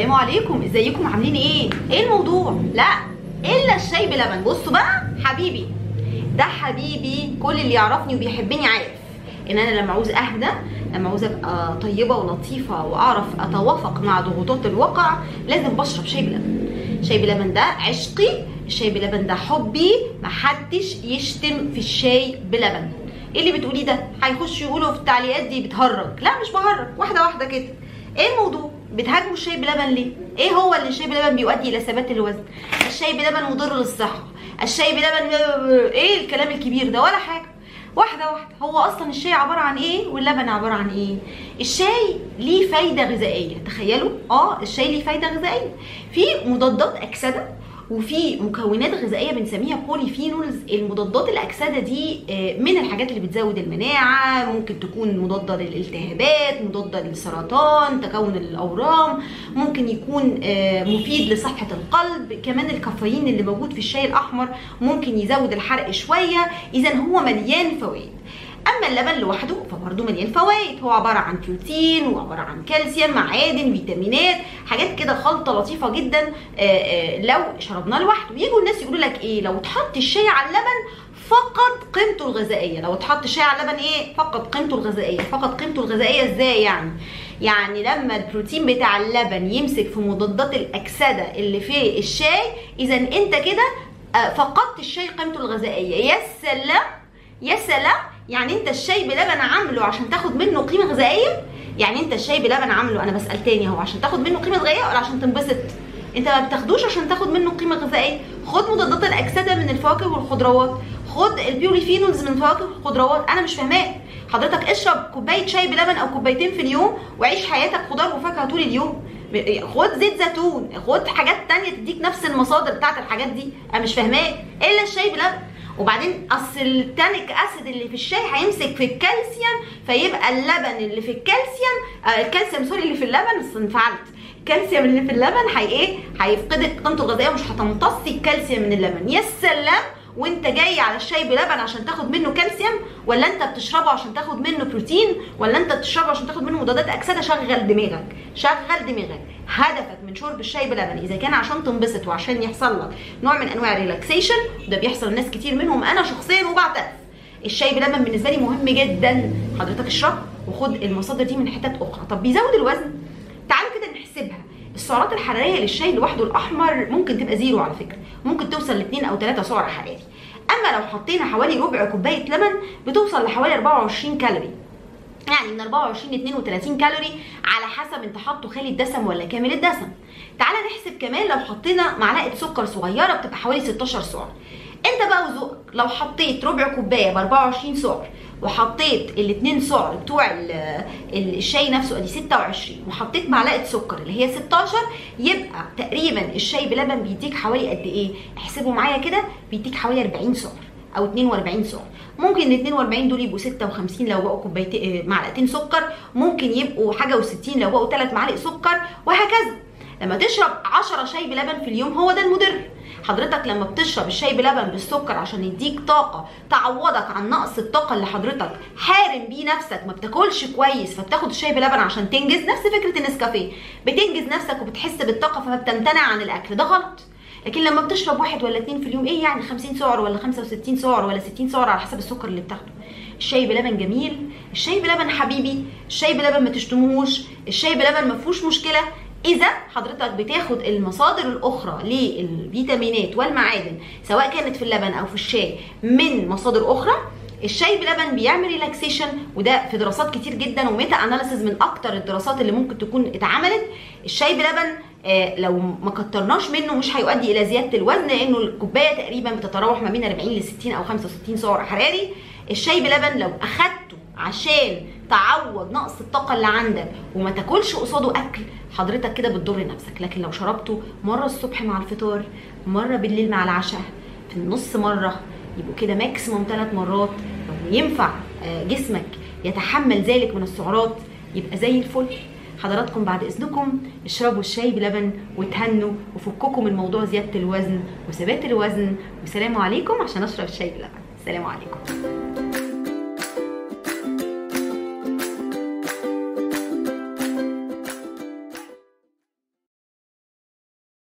السلام عليكم. إزيكم؟ عاملين إيه؟ إيه الموضوع؟ لا إلا الشاي بلبن بصوا بقى حبيبي. ده حبيبي كل اللي يعرفني وبيحبني عارف إن أنا لما عاوز أهدى لما عاوز أبقى طيبة ولطيفة وأعرف أتوافق مع ضغوطات الواقع لازم بشرب شاي بلبن شاي بلبن ده عشقي الشاي بلبن ده حبي. محدش يشتم في الشاي بلبن إيه اللي بتقوليه ده؟ هيخشوا يقولوا في التعليقات دي بتهرج. لا مش بهرج. واحدة واحدة كده. إيه الموضوع؟ بتهاجموا الشاي بلبن ليه؟ إيه هو اللي الشاي بلبن بيؤدي إلى ثبات الوزن؟ الشاي بلبن مضر للصحة. الشاي بلبن إيه الكلام الكبير ده؟ ولا حاجة. واحدة واحدة. هو أصلا الشاي عبارة عن إيه؟ واللبن عبارة عن إيه؟ الشاي ليه فايدة غذائية. تخيلوا. آه الشاي ليه فايدة غذائية. في مضادات أكسدة وفي مكونات غذائية بنسميها بوليفينولز المضادات الأكسدة دي من الحاجات اللي بتزود المناعة ممكن تكون مضاده للالتهابات مضاده للسرطان تكون الأورام ممكن يكون مفيد لصحة القلب. كمان الكافيين اللي موجود في الشاي الأحمر ممكن يزود الحرق شوية. اذا هو مليان فوائد. أما اللبن لوحده فبرضه مليان فوائد. هو عبارة عن بروتين وعبارة عن كالسيوم معادن فيتامينات حاجات كده خلطة لطيفة جدا آآ آآ لو شربناه لوحده. يجوا الناس يقولوا لك إيه؟ لو اتحط الشاي على اللبن فقط قيمته الغذائية. لو اتحط الشاي على اللبن إيه؟ فقط قيمته الغذائية. فقط قيمته الغذائية إزاي يعني؟ يعني لما البروتين بتاع اللبن يمسك في مضادات الأكسدة اللي في الشاي إذا أنت كده فقدت الشاي قيمته الغذائية. يا سلام! يا سلام! يعني انت الشاي بلبن عامله عشان تاخد منه قيمة غذائية؟ يعني انت الشاي بلبن عامله أنا بسأل تاني اهو عشان تاخد منه قيمة غذائية ولا عشان تنبسط؟ انت ما بتاخدوش عشان تاخد منه قيمة غذائية. خد مضادات الأكسدة من الفواكه والخضروات. خد البيوريفينولز من الفواكه والخضروات أنا مش فاهماك حضرتك اشرب كوباية شاي بلبن أو كوبايتين في اليوم وعيش حياتك خضار وفاكهة طول اليوم. خد زيت زيتون. خد حاجات تانية تديك نفس المصادر بتاعت الحاجات دي. أنا مش فاهماك إلا الشاي بلبن. وبعدين أصل ال tannic acid اللي في الشاي هيمسك في الكالسيوم فيبقى اللبن اللي في الكالسيوم آه الكالسيوم سوري اللي في اللبن بس انفعلت. الكالسيوم اللي في اللبن هي إيه؟ هيفقدك قيمته الغذائية ومش هتمتصي الكالسيوم من اللبن. يا سلام! وأنت جاي على الشاي بلبن عشان تاخد منه كالسيوم ولا أنت بتشربه عشان تاخد منه بروتين ولا أنت بتشربه عشان تاخد منه مضادات أكسدة؟ شغل دماغك. شغل دماغك. هدفك من شرب الشاي بلبن إذا كان عشان تنبسط وعشان يحصل لك نوع من أنواع ال relaxation وده بيحصل لناس كتير منهم. أنا شخصيا وبعترف الشاي بلبن بالنسبة لي مهم جدا. حضرتك اشرب وخد المصادر دي من حتت أخرى. طب بيزود الوزن؟ تعالوا كده نحسبها. السعرات الحرارية للشاي لوحده الأحمر ممكن تبقى زيرو على فكرة. ممكن توصل ل 2 أو 3 سعر حراري. أما لو حطينا حوالي ربع كوباية لبن بتوصل لحوالي 24 كالوري. يعني من 24 ل 32 كالوري على حسب انت حاطه خالي الدسم ولا كامل الدسم. تعالى نحسب كمان لو حطينا معلقة سكر صغيرة بتبقى حوالي 16 سعر. انت بقى وذوقك لو حطيت ربع كوباية ب 24 سعر وحطيت الاثنين سعر بتوع الشاي نفسه ادي 26 وحطيت معلقة سكر اللي هي 16 يبقى تقريبا الشاي بلبن بيديك حوالي قد إيه؟ احسبوا معايا كده بيديك حوالي 40 سعر. أو 42 سعر ممكن ال 42 دول يبقوا 56 لو بقوا كوبايتين معلقتين سكر. ممكن يبقوا حاجة و60 لو بقوا 3 معالق سكر وهكذا. لما تشرب 10 شاي بلبن في اليوم هو ده المدر حضرتك لما بتشرب الشاي بلبن بالسكر عشان يديك طاقة تعوضك عن نقص الطاقة اللي حضرتك حارم بيه نفسك ما بتاكلش كويس فبتاخد الشاي بلبن عشان تنجز نفس فكرة النسكافيه. بتنجز نفسك وبتحس بالطاقة فبتمتنع عن الأكل. ده غلط. لكن لما بتشرب واحد ولا اتنين في اليوم إيه يعني 50 سعر ولا 65 سعر ولا 60 سعر على حسب السكر اللي بتاخده؟ الشاي بلبن جميل الشاي بلبن حبيبي الشاي بلبن ما تشتموهوش الشاي بلبن ما فيهوش مشكلة. إذا حضرتك بتاخد المصادر الأخرى للفيتامينات والمعادن سواء كانت في اللبن أو في الشاي من مصادر أخرى الشاي بلبن بيعمل relaxation وده في دراسات كتير جدا وميتا اناليسز من أكتر الدراسات اللي ممكن تكون اتعملت. الشاي بلبن لو ما كترناش منه مش هيؤدي إلى زيادة الوزن لأنه الكوباية تقريبا بتتراوح ما بين 40 ل 60 أو 65 سعر حراري. الشاي بلبن لو أخدته عشان تعوض نقص الطاقة اللي عندك وما تاكلش قصاده أكل حضرتك كده بتضر نفسك. لكن لو شربته مرة الصبح مع الفطار مرة بالليل مع العشاء في النص مرة يبقوا كده ماكسيموم ثلاث مرات. لو ينفع جسمك يتحمل ذلك من السعرات يبقى زي الفل. حضراتكم بعد إذنكم اشربوا الشاي بلبن وتهنوا وفككم من موضوع زيادة الوزن وثبات الوزن. وسلام عليكم عشان أشرب الشاي بلبن. سلام عليكم.